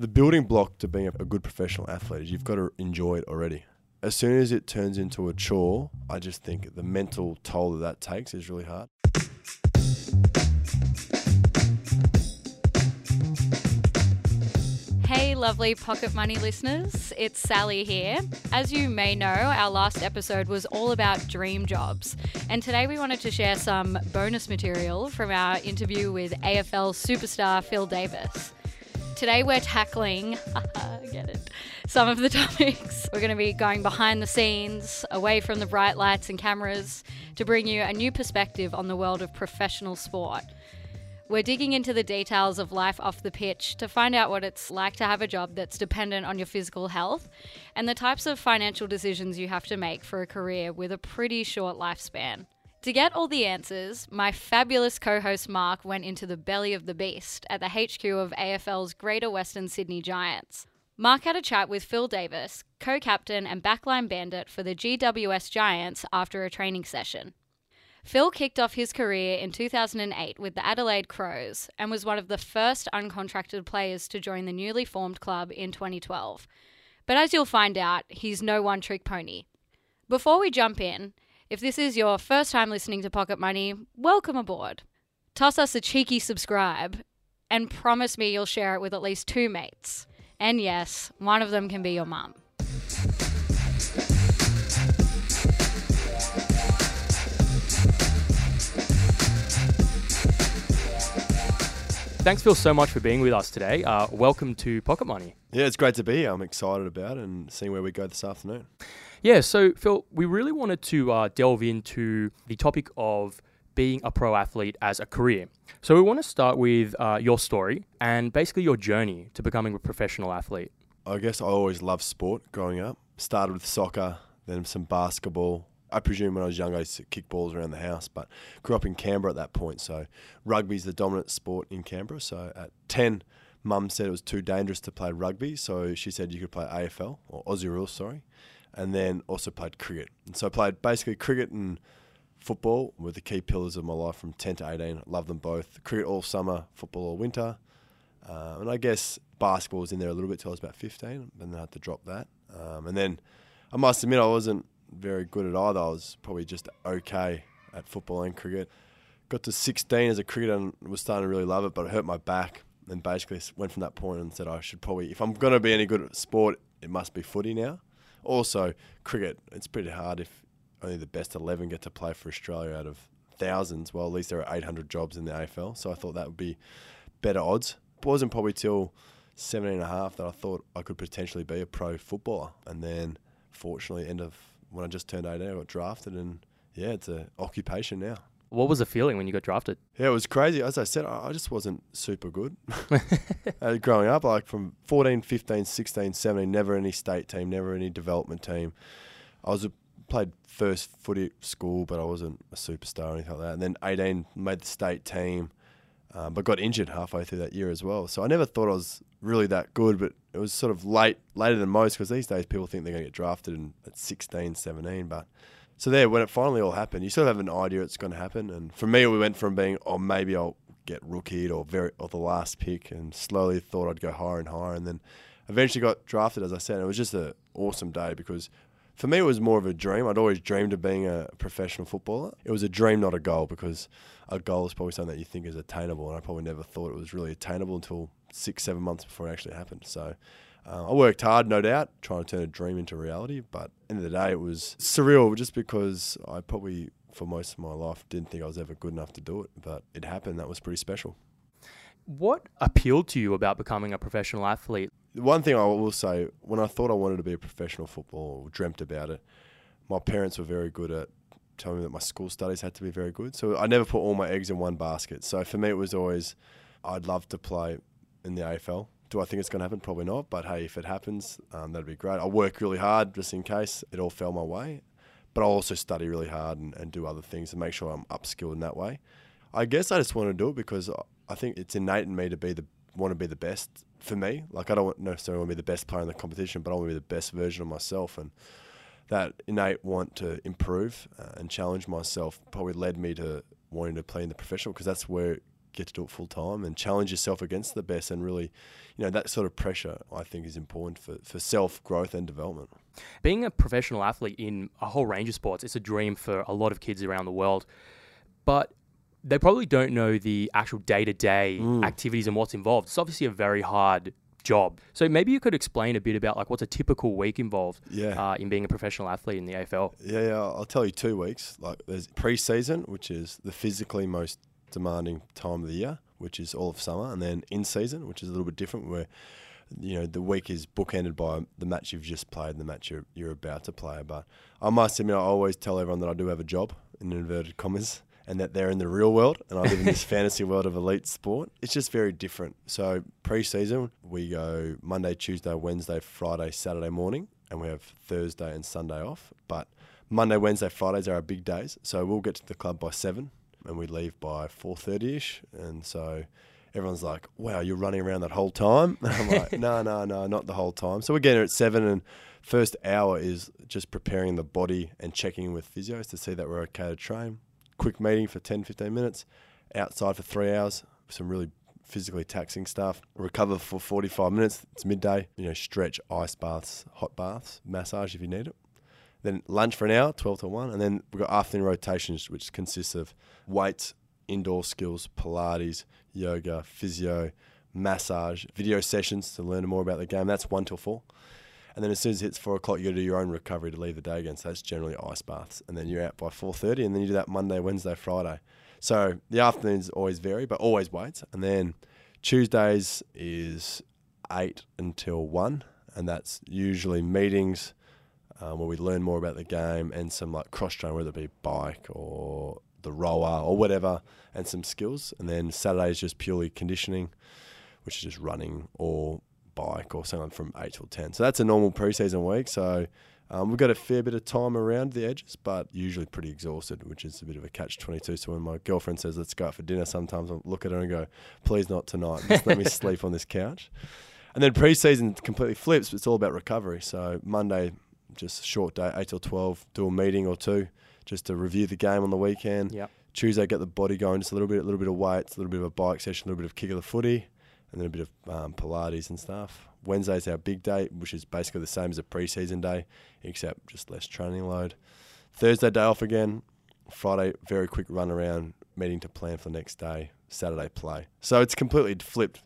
The building block to being a, good professional athlete is you've got to enjoy it already. As soon as it turns into a chore, I just think the mental toll that that takes is really hard. Hey, lovely Pocket Money listeners. It's Sally here. As you may know, our last episode was all about dream jobs. And today we wanted to share some bonus material from our interview with AFL superstar Phil Davis. Today we're tackling, get it, some of the topics. We're going to be going behind the scenes, away from the bright lights and cameras, to bring you a new perspective on the world of professional sport. We're digging into the details of life off the pitch to find out what it's like to have a job that's dependent on your physical health and the types of financial decisions you have to make for a career with a pretty short lifespan. To get all the answers, my fabulous co host Mark went into the belly of the beast at the HQ of AFL's Greater Western Sydney Giants. Mark had a chat with Phil Davis, co captain and backline bandit for the GWS Giants after a training session. Phil kicked off his career in 2008 with the Adelaide Crows and was one of the first uncontracted players to join the newly formed club in 2012. But as you'll find out, he's no one trick pony. Before we jump in, if this is your first time listening to Pocket Money, welcome aboard. Toss us a cheeky subscribe and promise me you'll share it with at least two mates. And yes, one of them can be your mum. Thanks, Phil, so much for being with us today. Uh, welcome to Pocket Money. Yeah, it's great to be here. I'm excited about it and seeing where we go this afternoon. Yeah, so Phil, we really wanted to uh, delve into the topic of being a pro athlete as a career. So we want to start with uh, your story and basically your journey to becoming a professional athlete. I guess I always loved sport growing up. Started with soccer, then some basketball. I presume when I was young I used to kick balls around the house, but grew up in Canberra at that point. So rugby's the dominant sport in Canberra. So at 10, mum said it was too dangerous to play rugby. So she said you could play AFL, or Aussie rules, sorry. And then also played cricket. And so I played basically cricket and football were the key pillars of my life from 10 to 18. Love them both. Cricket all summer, football all winter. Uh, and I guess basketball was in there a little bit till I was about 15, and then I had to drop that. Um, and then I must admit, I wasn't very good at either. I was probably just okay at football and cricket. Got to 16 as a cricketer and was starting to really love it, but it hurt my back. And basically went from that point and said I should probably, if I'm going to be any good at sport, it must be footy now. Also, cricket, it's pretty hard if only the best 11 get to play for Australia out of thousands. Well, at least there are 800 jobs in the AFL, so I thought that would be better odds. It wasn't probably till 17 and a half that I thought I could potentially be a pro footballer. And then, fortunately, end of when I just turned 18, I got drafted, and yeah, it's an occupation now. What was the feeling when you got drafted? Yeah, it was crazy. As I said, I just wasn't super good uh, growing up. Like from 14, 15, 16, 17, never any state team, never any development team. I was a, played first footy at school, but I wasn't a superstar or anything like that. And then 18, made the state team, um, but got injured halfway through that year as well. So I never thought I was really that good, but it was sort of late, later than most, because these days people think they're going to get drafted in, at 16, 17, but so there, when it finally all happened, you sort of have an idea it's going to happen. And for me, we went from being, oh, maybe I'll get rookied or very or the last pick, and slowly thought I'd go higher and higher, and then eventually got drafted. As I said, and it was just an awesome day because for me it was more of a dream. I'd always dreamed of being a professional footballer. It was a dream, not a goal, because a goal is probably something that you think is attainable, and I probably never thought it was really attainable until six, seven months before it actually happened. So. Uh, I worked hard, no doubt, trying to turn a dream into reality. But at the end of the day, it was surreal just because I probably, for most of my life, didn't think I was ever good enough to do it. But it happened. That was pretty special. What appealed to you about becoming a professional athlete? One thing I will say, when I thought I wanted to be a professional footballer, or dreamt about it, my parents were very good at telling me that my school studies had to be very good. So I never put all my eggs in one basket. So for me, it was always, I'd love to play in the AFL. Do I think it's going to happen? Probably not. But hey, if it happens, um, that'd be great. I'll work really hard just in case it all fell my way. But I'll also study really hard and, and do other things and make sure I'm upskilled in that way. I guess I just want to do it because I think it's innate in me to be the want to be the best for me. Like I don't necessarily want to be the best player in the competition, but I want to be the best version of myself. And that innate want to improve uh, and challenge myself probably led me to wanting to play in the professional because that's where get to do it full time and challenge yourself against the best and really, you know, that sort of pressure I think is important for, for self growth and development. Being a professional athlete in a whole range of sports, it's a dream for a lot of kids around the world. But they probably don't know the actual day to day activities and what's involved. It's obviously a very hard job. So maybe you could explain a bit about like what's a typical week involved Yeah. uh, in being a professional athlete in the AFL. Yeah, yeah, I'll tell you two weeks. Like there's pre-season, which is the physically most demanding time of the year, which is all of summer, and then in season, which is a little bit different, where you know the week is bookended by the match you've just played and the match you're, you're about to play. But I must admit, I always tell everyone that I do have a job in inverted commas. And that they're in the real world, and I live in this fantasy world of elite sport. It's just very different. So pre-season, we go Monday, Tuesday, Wednesday, Friday, Saturday morning, and we have Thursday and Sunday off. But Monday, Wednesday, Fridays are our big days. So we'll get to the club by seven, and we leave by four thirty ish. And so everyone's like, "Wow, you're running around that whole time?" And I'm like, "No, no, no, not the whole time." So we're getting at seven, and first hour is just preparing the body and checking in with physios to see that we're okay to train. Quick meeting for 10, 15 minutes. Outside for three hours. Some really physically taxing stuff. Recover for 45 minutes. It's midday. You know, stretch, ice baths, hot baths, massage if you need it. Then lunch for an hour, 12 to 1. And then we've got afternoon rotations, which consists of weights, indoor skills, Pilates, yoga, physio, massage, video sessions to learn more about the game. That's 1 till 4. And then as soon as it hits 4 o'clock, you got to do your own recovery to leave the day again. So that's generally ice baths. And then you're out by 4.30 and then you do that Monday, Wednesday, Friday. So the afternoons always vary, but always weights. And then Tuesdays is 8 until 1. And that's usually meetings um, where we learn more about the game and some like cross train, whether it be bike or the rower or whatever, and some skills. And then Saturday is just purely conditioning, which is just running or bike or something from 8 till 10. So that's a normal preseason week. So um, we've got a fair bit of time around the edges, but usually pretty exhausted, which is a bit of a catch 22. So when my girlfriend says, let's go out for dinner, sometimes I'll look at her and go, please not tonight. Just let me sleep on this couch. And then preseason completely flips. It's all about recovery. So Monday, just a short day, 8 till 12, do a meeting or two just to review the game on the weekend. Yep. Tuesday, get the body going, just a little bit, a little bit of weights, a little bit of a bike session, a little bit of kick of the footy, and then a bit of um, Pilates and stuff. Wednesday's our big day, which is basically the same as a preseason day, except just less training load. Thursday, day off again. Friday, very quick run around, meeting to plan for the next day. Saturday, play. So it's completely flipped.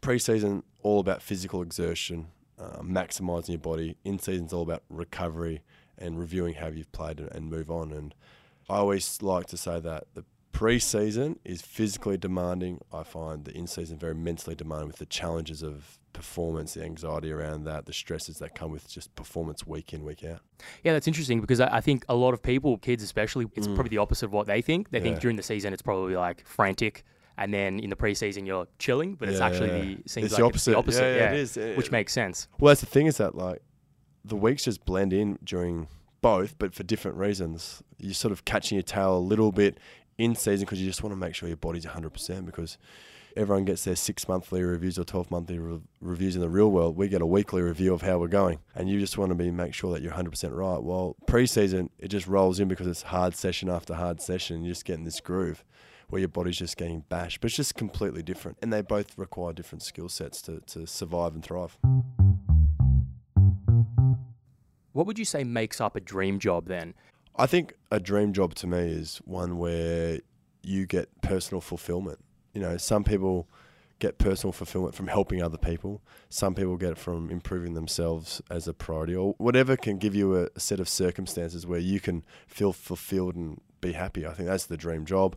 Preseason, all about physical exertion, uh, maximizing your body. In season's all about recovery and reviewing how you've played and, and move on. And I always like to say that the pre-season is physically demanding. I find the in-season very mentally demanding with the challenges of performance, the anxiety around that, the stresses that come with just performance week in, week out. Yeah, that's interesting because I, think a lot of people, kids especially, it's probably the opposite of what they think. They think Mm. During the season it's probably like frantic, and then in the preseason you're chilling, but it's Yeah, actually yeah. the seems It's like the it's the opposite. opposite. Yeah, yeah, yeah, it is. Yeah, which yeah. makes sense. Well, that's the thing is that like the weeks just blend in during both, but for different reasons. You're sort of catching your tail a little bit in season because you just want to make sure your body's 100% because everyone gets their six monthly reviews or 12 monthly re- reviews in the real world. We get a weekly review of how we're going, and you just want to be make sure that you're 100% right. Well, preseason, it just rolls in because it's hard session after hard session. You're just getting this groove where your body's just getting bashed, but it's just completely different. And they both require different skill sets to, to survive and thrive. What would you say makes up a dream job then? I think a dream job to me is one where you get personal fulfillment. You know, some people get personal fulfillment from helping other people. Some people get it from improving themselves as a priority or whatever can give you a, a set of circumstances where you can feel fulfilled and be happy. I think that's the dream job.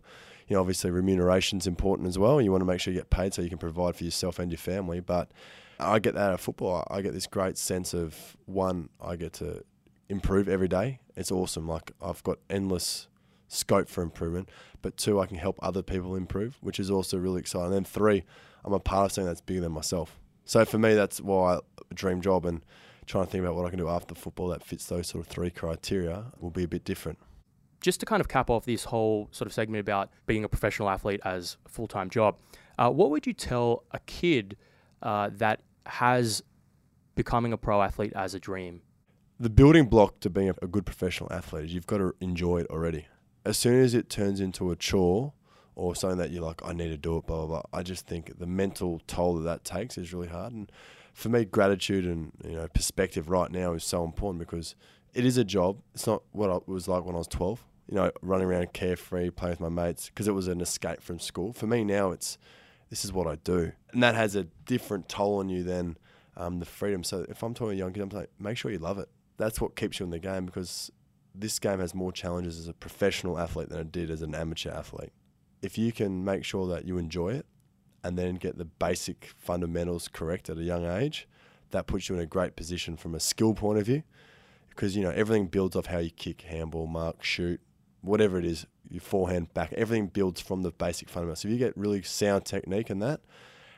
You know, obviously remuneration's important as well. You want to make sure you get paid so you can provide for yourself and your family. But I get that out of football. I get this great sense of one, I get to improve every day. It's awesome. Like I've got endless scope for improvement. But two, I can help other people improve, which is also really exciting. And then three, I'm a part of something that's bigger than myself. So for me, that's why a dream job and trying to think about what I can do after football that fits those sort of three criteria will be a bit different. Just to kind of cap off this whole sort of segment about being a professional athlete as a full time job, uh, what would you tell a kid uh, that has becoming a pro athlete as a dream? The building block to being a, good professional athlete is you've got to enjoy it already. As soon as it turns into a chore or something that you're like, I need to do it, blah, blah, blah. I just think the mental toll that that takes is really hard. And for me, gratitude and, you know, perspective right now is so important because it is a job. It's not what it was like when I was 12, you know, running around carefree, playing with my mates, because it was an escape from school. For me now, it's, this is what I do. And that has a different toll on you than um, the freedom. So if I'm talking to young kids, I'm like, make sure you love it. That's what keeps you in the game because this game has more challenges as a professional athlete than it did as an amateur athlete. If you can make sure that you enjoy it and then get the basic fundamentals correct at a young age, that puts you in a great position from a skill point of view because you know everything builds off how you kick, handball, mark, shoot, whatever it is, your forehand, back, everything builds from the basic fundamentals. So if you get really sound technique in that,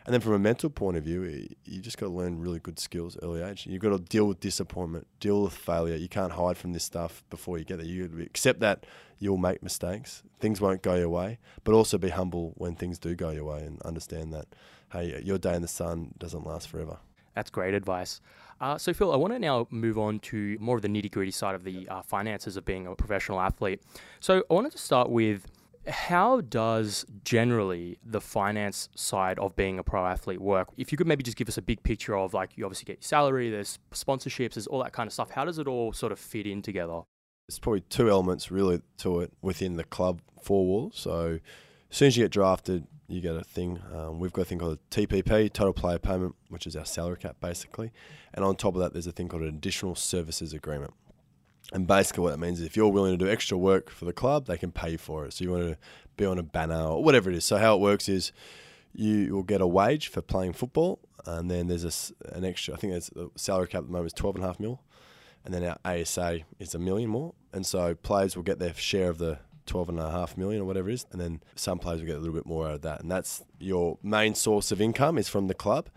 and then from a mental point of view, you just got to learn really good skills early age. You've got to deal with disappointment, deal with failure. You can't hide from this stuff before you get there. You accept that you'll make mistakes. Things won't go your way, but also be humble when things do go your way and understand that, hey, your day in the sun doesn't last forever. That's great advice. Uh, so, Phil, I want to now move on to more of the nitty gritty side of the uh, finances of being a professional athlete. So, I wanted to start with how does generally the finance side of being a pro athlete work? If you could maybe just give us a big picture of like you obviously get your salary, there's sponsorships, there's all that kind of stuff. How does it all sort of fit in together? There's probably two elements really to it within the club four walls. So as soon as you get drafted, you get a thing. Um, we've got a thing called a TPP, total player payment, which is our salary cap basically. And on top of that, there's a thing called an additional services agreement. And basically, what that means is if you're willing to do extra work for the club, they can pay you for it. So you want to be on a banner or whatever it is. So how it works is you will get a wage for playing football, and then there's a, an extra. I think there's the salary cap at the moment is twelve and a half mil, and then our ASA is a million more. And so players will get their share of the twelve and a half million or whatever it is, and then some players will get a little bit more out of that. And that's your main source of income is from the club.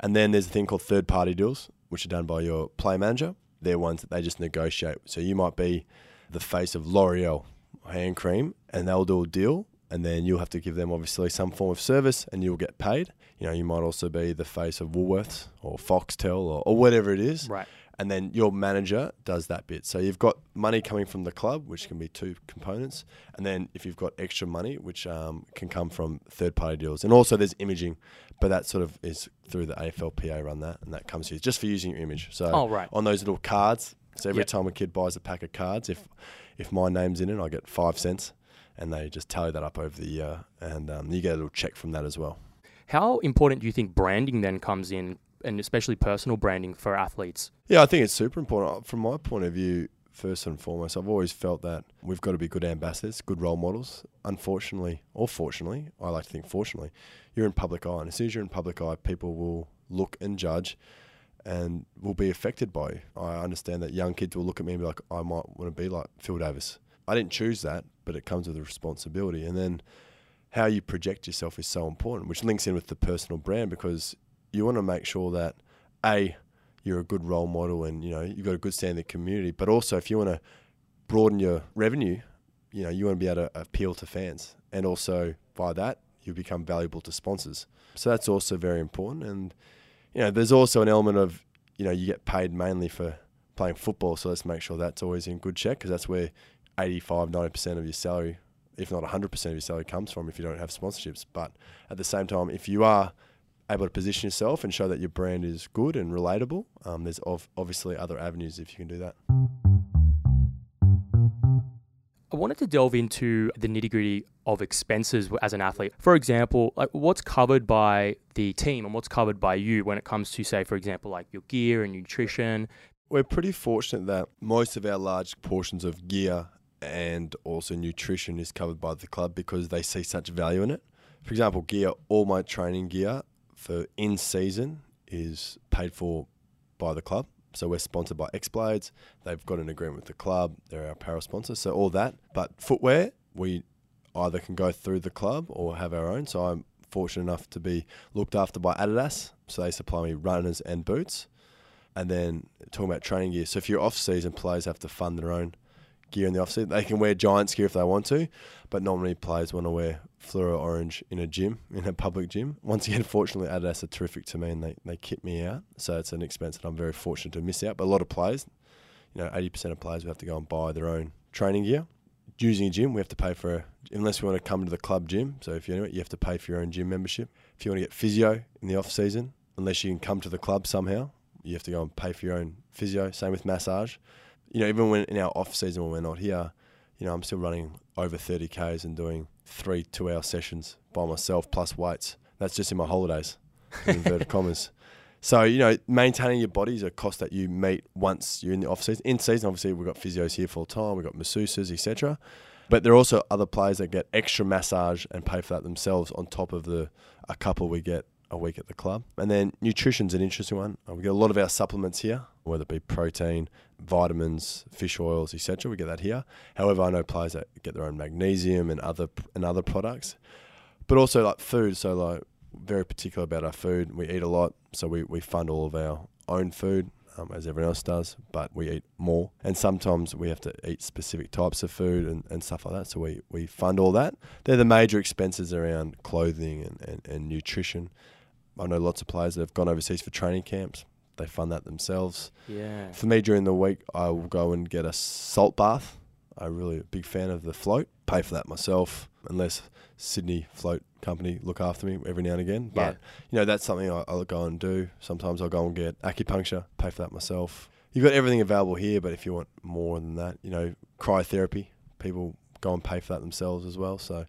And then there's a thing called third party deals, which are done by your play manager they're ones that they just negotiate. So you might be the face of L'Oreal hand cream, and they'll do a deal, and then you'll have to give them obviously some form of service, and you'll get paid. You know, you might also be the face of Woolworths or Foxtel or, or whatever it is. Right. And then your manager does that bit. So you've got money coming from the club, which can be two components. And then if you've got extra money, which um, can come from third party deals. And also there's imaging but that sort of is through the AFLPA run that, and that comes here just for using your image. So oh, right. on those little cards, so every yep. time a kid buys a pack of cards, if if my name's in it, I get five cents, and they just tally that up over the year, and um, you get a little check from that as well. How important do you think branding then comes in, and especially personal branding for athletes? Yeah, I think it's super important. Uh, from my point of view, first and foremost, I've always felt that we've got to be good ambassadors, good role models. Unfortunately, or fortunately, I like to think fortunately, you're in public eye. And as soon as you're in public eye, people will look and judge and will be affected by you. I understand that young kids will look at me and be like, I might want to be like Phil Davis. I didn't choose that, but it comes with a responsibility. And then how you project yourself is so important, which links in with the personal brand because you want to make sure that A, you're a good role model and you know you've got a good stand in the community. But also, if you want to broaden your revenue, you know you want to be able to appeal to fans, and also by that you become valuable to sponsors. So that's also very important. And you know, there's also an element of you know you get paid mainly for playing football, so let's make sure that's always in good check because that's where 85, 90 percent of your salary, if not 100 percent of your salary, comes from if you don't have sponsorships. But at the same time, if you are able to position yourself and show that your brand is good and relatable, um, there's ov- obviously other avenues if you can do that. I wanted to delve into the nitty gritty of expenses as an athlete. For example, like what's covered by the team and what's covered by you when it comes to, say, for example, like your gear and nutrition. We're pretty fortunate that most of our large portions of gear and also nutrition is covered by the club because they see such value in it. For example, gear, all my training gear for in season is paid for by the club. So we're sponsored by X Blades. They've got an agreement with the club. They're our apparel sponsor. So all that. But footwear, we either can go through the club or have our own. So I'm fortunate enough to be looked after by Adidas. So they supply me runners and boots. And then talking about training gear. So if you're off season, players have to fund their own gear in the off season. They can wear Giants gear if they want to, but normally players want to wear fluoro orange in a gym, in a public gym. Once again, fortunately, Adidas are terrific to me and they, they kit me out. So it's an expense that I'm very fortunate to miss out. But a lot of players, you know, 80% of players will have to go and buy their own training gear. using a gym, we have to pay for, a, unless we want to come to the club gym. So if you know it, you have to pay for your own gym membership. If you want to get physio in the off season, unless you can come to the club somehow, you have to go and pay for your own physio. Same with massage. You know, even when in our off season when we're not here, you know, I'm still running over 30 k's and doing three two-hour sessions by myself plus weights. That's just in my holidays, in inverted commas. So you know, maintaining your body is a cost that you meet once you're in the off season. In season, obviously, we've got physios here full time. We've got masseuses, etc. But there are also other players that get extra massage and pay for that themselves on top of the a couple we get a week at the club. And then nutrition's an interesting one. Uh, we get a lot of our supplements here, whether it be protein, vitamins, fish oils, etc. We get that here. However, I know players that get their own magnesium and other and other products, but also like food. So like very particular about our food. We eat a lot, so we, we fund all of our own food, um, as everyone else does, but we eat more. And sometimes we have to eat specific types of food and, and stuff like that, so we, we fund all that. They're the major expenses around clothing and, and, and nutrition. I know lots of players that have gone overseas for training camps. They fund that themselves. Yeah. For me, during the week, I will go and get a salt bath. I'm really a big fan of the float. Pay for that myself, unless Sydney Float Company look after me every now and again. But Yeah. you know, that's something I, I'll go and do. Sometimes I'll go and get acupuncture. Pay for that myself. You've got everything available here, but if you want more than that, you know, cryotherapy. People go and pay for that themselves as well. So.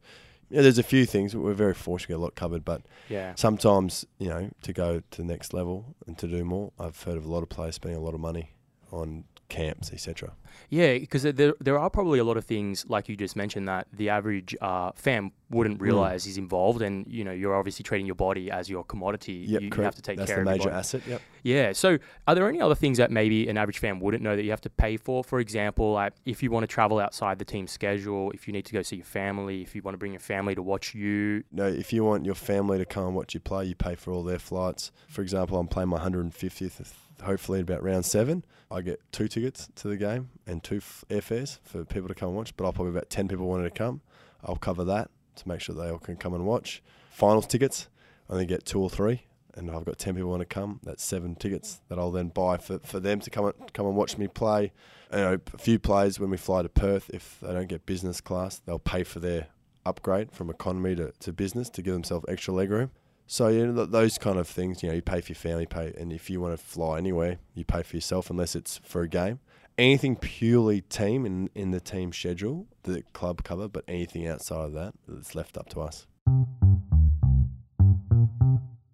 Yeah, there's a few things. We're very fortunate to get a lot covered, but Yeah. sometimes you know to go to the next level and to do more i've heard of a lot of players spending a lot of money on camps etc Yeah, because there there are probably a lot of things like you just mentioned that the average uh, fan wouldn't realize is involved, and you know you're obviously treating your body as your commodity. yep you, you have to take that's care the of your major body. asset yep Yeah. So, are there any other things that maybe an average fan wouldn't know that you have to pay for? For example, like if you want to travel outside the team schedule, if you need to go see your family, if you want to bring your family to watch you. no if you want your family to come and watch you play you pay for all their flights for example i'm playing my 150th hopefully about round seven i get two tickets to the game and two airfares for people to come and watch but i'll probably about 10 people wanted to come i'll cover that to make sure they all can come and watch finals tickets I only get two or three and I've got 10 people want to come. That's seven tickets that I'll then buy for, for them to come and, come and watch me play. You know, a few players when we fly to Perth, if they don't get business class, they'll pay for their upgrade from economy to, to business to give themselves extra leg room. So you know those kind of things. You know, you pay for your family, pay, and if you want to fly anywhere, you pay for yourself unless it's for a game. Anything purely team in in the team schedule, the club cover, but anything outside of that, it's left up to us.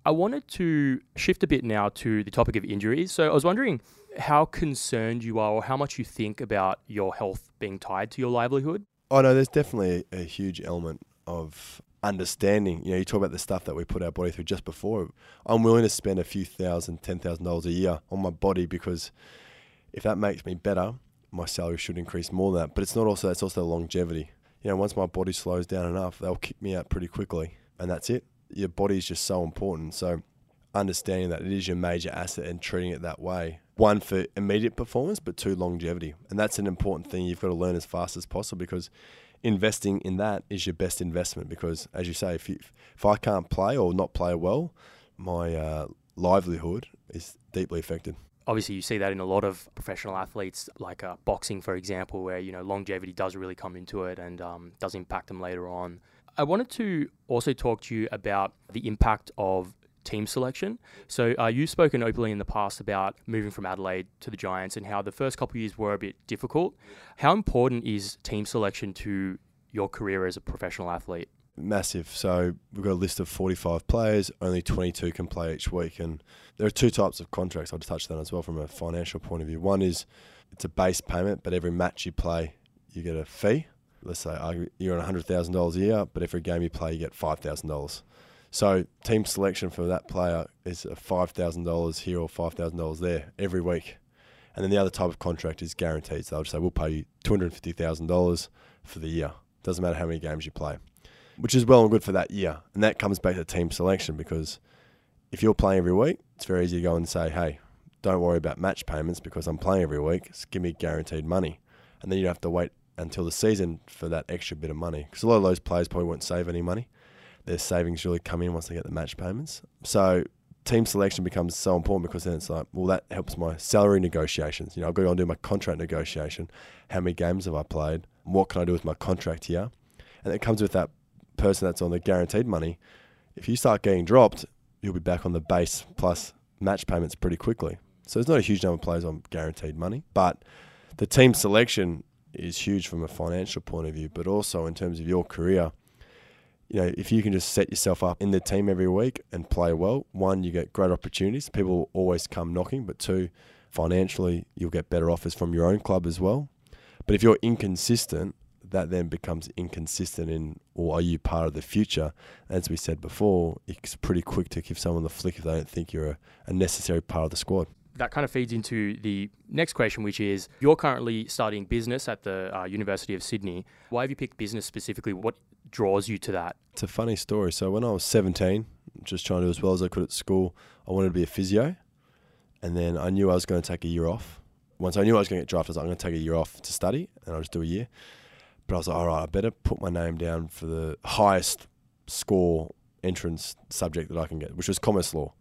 I wanted to shift a bit now to the topic of injuries. So, I was wondering how concerned you are, or how much you think about your health being tied to your livelihood. Oh no, there's definitely a, a huge element of understanding. You know, you talk about the stuff that we put our body through just before. I'm willing to spend a few thousand, ten thousand dollars a year on my body because if that makes me better, my salary should increase more than that. But it's not also it's also longevity. You know, once my body slows down enough, they'll kick me out pretty quickly, and that's it. Your body is just so important. So understanding that it is your major asset and treating it that way. One for immediate performance, but two longevity, and that's an important thing you've got to learn as fast as possible because investing in that is your best investment. Because as you say, if you, if I can't play or not play well, my uh, livelihood is deeply affected. Obviously, you see that in a lot of professional athletes, like uh, boxing, for example, where you know longevity does really come into it and um, does impact them later on. I wanted to also talk to you about the impact of team selection. So uh, you've spoken openly in the past about moving from Adelaide to the Giants and how the first couple of years were a bit difficult. How important is team selection to your career as a professional athlete? massive. So we've got a list of 45 players, only 22 can play each week. And there are two types of contracts. I'll touch on as well from a financial point of view. One is it's a base payment, but every match you play, you get a fee. Let's say you're on $100,000 a year, but every game you play, you get $5,000. So team selection for that player is $5,000 here or $5,000 there every week. And then the other type of contract is guaranteed. So they'll just say, we'll pay you $250,000 for the year. Doesn't matter how many games you play which is well and good for that year. And that comes back to team selection because if you're playing every week, it's very easy to go and say, hey, don't worry about match payments because I'm playing every week. Just give me guaranteed money. And then you don't have to wait until the season for that extra bit of money. Because a lot of those players probably won't save any money. Their savings really come in once they get the match payments. So team selection becomes so important because then it's like, well, that helps my salary negotiations. You know, I've got to go and do my contract negotiation. How many games have I played? What can I do with my contract here? And it comes with that person that's on the guaranteed money. If you start getting dropped, you'll be back on the base plus match payments pretty quickly. So there's not a huge number of players on guaranteed money, but the team selection is huge from a financial point of view, but also in terms of your career. You know, if you can just set yourself up in the team every week and play well, one, you get great opportunities. People will always come knocking, but two, financially, you'll get better offers from your own club as well. But if you're inconsistent, that then becomes inconsistent in, or are you part of the future? As we said before, it's pretty quick to give someone the flick if they don't think you're a, necessary part of the squad that kind of feeds into the next question, which is you're currently studying business at the uh, University of Sydney. Why have you picked business specifically? What draws you to that? It's a funny story. So when I was 17, just trying to do as well as I could at school, I wanted to be a physio, and then I knew I was going to take a year off. Once I knew I was going to get drafted, I was like, I'm going to take a year off to study, and I'll just do a year. But I was like, all right, I better put my name down for the highest score entrance subject that I can get, which was commerce law.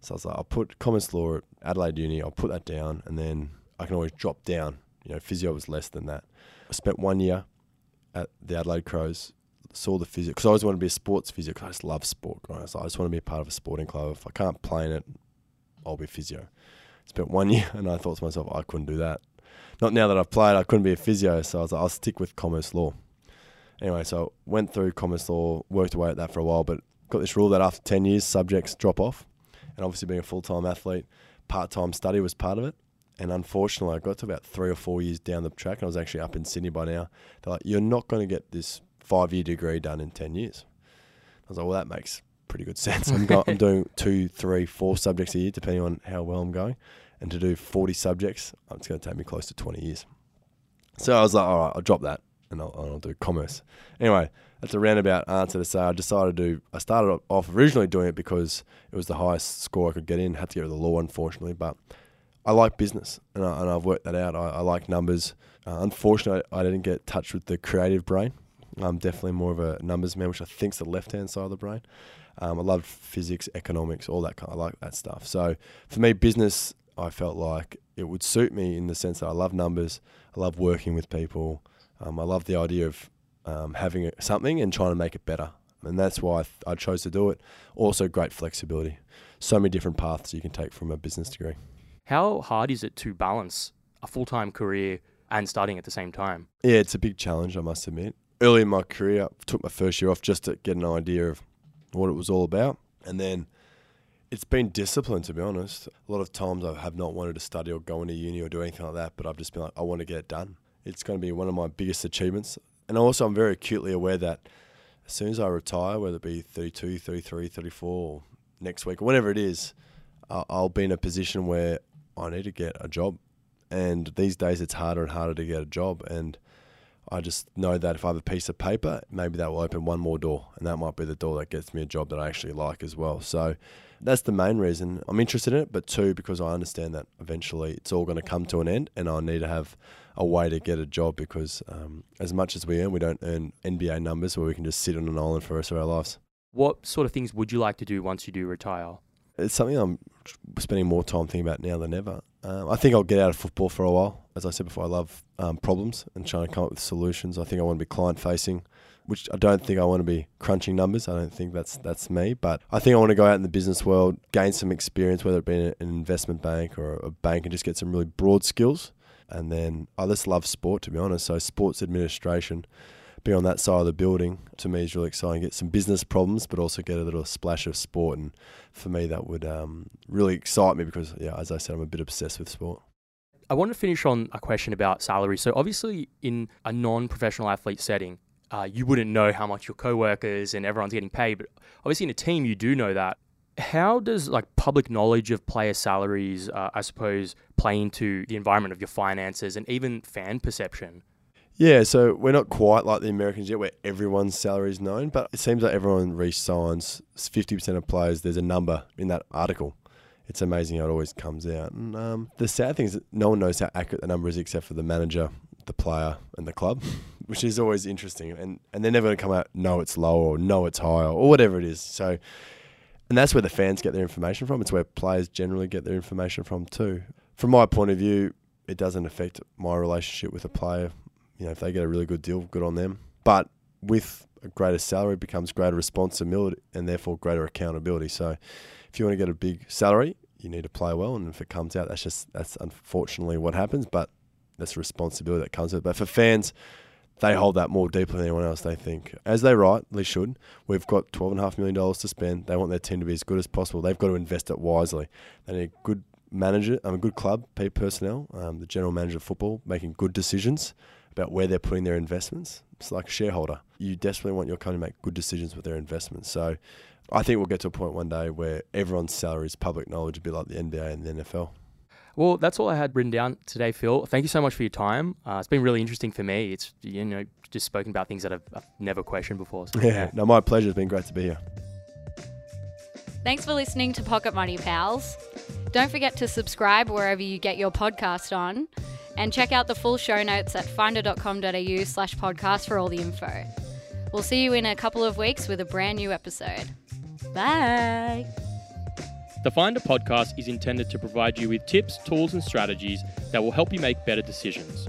So I was like, I'll put commerce law at Adelaide Uni, I'll put that down, and then I can always drop down. You know, physio was less than that. I spent one year at the Adelaide Crows, saw the physio, because I always wanted to be a sports physio, because I just love sport. Right? I, I just want to be a part of a sporting club. If I can't play in it, I'll be physio. Spent one year, and I thought to myself, I couldn't do that. Not now that I've played, I couldn't be a physio, so I was like, I'll stick with commerce law. Anyway, so went through commerce law, worked away at that for a while, but got this rule that after 10 years, subjects drop off and obviously being a full time athlete, part time study was part of it. And unfortunately, I got to about three or four years down the track, and I was actually up in Sydney by now. They're like, "You're not going to get this five year degree done in ten years." I was like, "Well, that makes pretty good sense. I'm, go- I'm doing two, three, four subjects a year, depending on how well I'm going, and to do 40 subjects, it's going to take me close to 20 years." So I was like, "All right, I'll drop that, and I'll, I'll do commerce." Anyway, that's a roundabout answer to say I decided to. I started off originally doing it because it was the highest score I could get in. Had to get with the law, unfortunately, but I like business and, I, and I've worked that out. I, I like numbers. Uh, unfortunately, I didn't get touched with the creative brain. I'm definitely more of a numbers man, which I think's the left hand side of the brain. Um, I love physics, economics, all that kind. Of, I like that stuff. So for me, business, I felt like it would suit me in the sense that I love numbers. I love working with people. Um, I love the idea of um, having something and trying to make it better. And that's why I, th- I chose to do it. Also, great flexibility. So many different paths you can take from a business degree. How hard is it to balance a full time career and studying at the same time? Yeah, it's a big challenge, I must admit. Early in my career, I took my first year off just to get an idea of what it was all about. And then it's been discipline, to be honest. A lot of times I have not wanted to study or go into uni or do anything like that, but I've just been like, I want to get it done. It's going to be one of my biggest achievements and also I'm very acutely aware that as soon as I retire, whether it be 32, 33, 34, or next week, or whatever it is, I'll be in a position where I need to get a job. And these days, it's harder and harder to get a job. And I just know that if I have a piece of paper, maybe that will open one more door, and that might be the door that gets me a job that I actually like as well. So that's the main reason I'm interested in it. But two, because I understand that eventually it's all going to come to an end, and I need to have a way to get a job because um, as much as we earn, we don't earn NBA numbers where we can just sit on an island for the rest of our lives. What sort of things would you like to do once you do retire? It's something I'm spending more time thinking about now than ever. Um, I think I'll get out of football for a while. As I said before, I love um, problems and trying to come up with solutions. I think I want to be client facing, which I don't think I want to be crunching numbers. I don't think that's that's me. But I think I want to go out in the business world, gain some experience, whether it be an investment bank or a bank, and just get some really broad skills and then I just love sport, to be honest. So, sports administration, be on that side of the building, to me is really exciting. Get some business problems, but also get a little splash of sport. And for me, that would um, really excite me because, yeah, as I said, I'm a bit obsessed with sport. I want to finish on a question about salary. So, obviously, in a non professional athlete setting, uh, you wouldn't know how much your co-workers and everyone's getting paid, but obviously in a team you do know that how does like public knowledge of player salaries, uh, I suppose, play into the environment of your finances and even fan perception? Yeah, so we're not quite like the Americans yet, where everyone's salary is known, but it seems like everyone re-signs. Fifty percent of players, there's a number in that article. It's amazing how it always comes out. And um, the sad thing is that no one knows how accurate the number is except for the manager, the player, and the club, which is always interesting. And and they're never going to come out, no, it's lower, or no, it's higher, or whatever it is. So and that's where the fans get their information from. It's where players generally get their information from too. From my point of view, it doesn't affect my relationship with a player You know, if they get a really good deal, good on them. But with a greater salary becomes greater responsibility and therefore greater accountability. So if you want to get a big salary, you need to play well, and if it comes out, that's just that's unfortunately what happens. But that's a responsibility that comes with it. But for fans, they hold that more deeply than anyone else. They think, as they rightly should, we've got twelve and a half million dollars to spend. They want their team to be as good as possible. They've got to invest it wisely. They need a good manager, um, a good club, peak personnel, um, the general manager of football, making good decisions about where they're putting their investments. It's like a shareholder. You desperately want your company to make good decisions with their investments. So I think we'll get to a point one day where everyone's salary is public knowledge, a bit like the NBA and the NFL. Well, that's all I had written down today, Phil. Thank you so much for your time. Uh, it's been really interesting for me. It's you know just spoken about things that I've, I've never questioned before. So, Yeah, no, my pleasure. It's been great to be here. Thanks for listening to Pocket Money Pals. Don't forget to subscribe wherever you get your podcast on and check out the full show notes at finder.com.au slash podcast for all the info. We'll see you in a couple of weeks with a brand new episode. Bye. The Finder podcast is intended to provide you with tips, tools, and strategies that will help you make better decisions.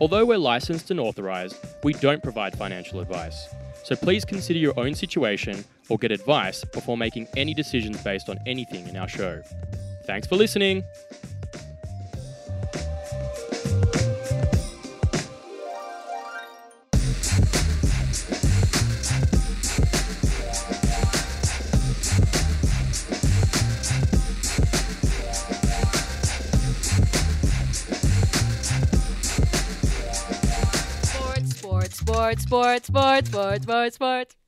Although we're licensed and authorized, we don't provide financial advice. So please consider your own situation or get advice before making any decisions based on anything in our show. Thanks for listening. Sports, sports, sports, sports, sports.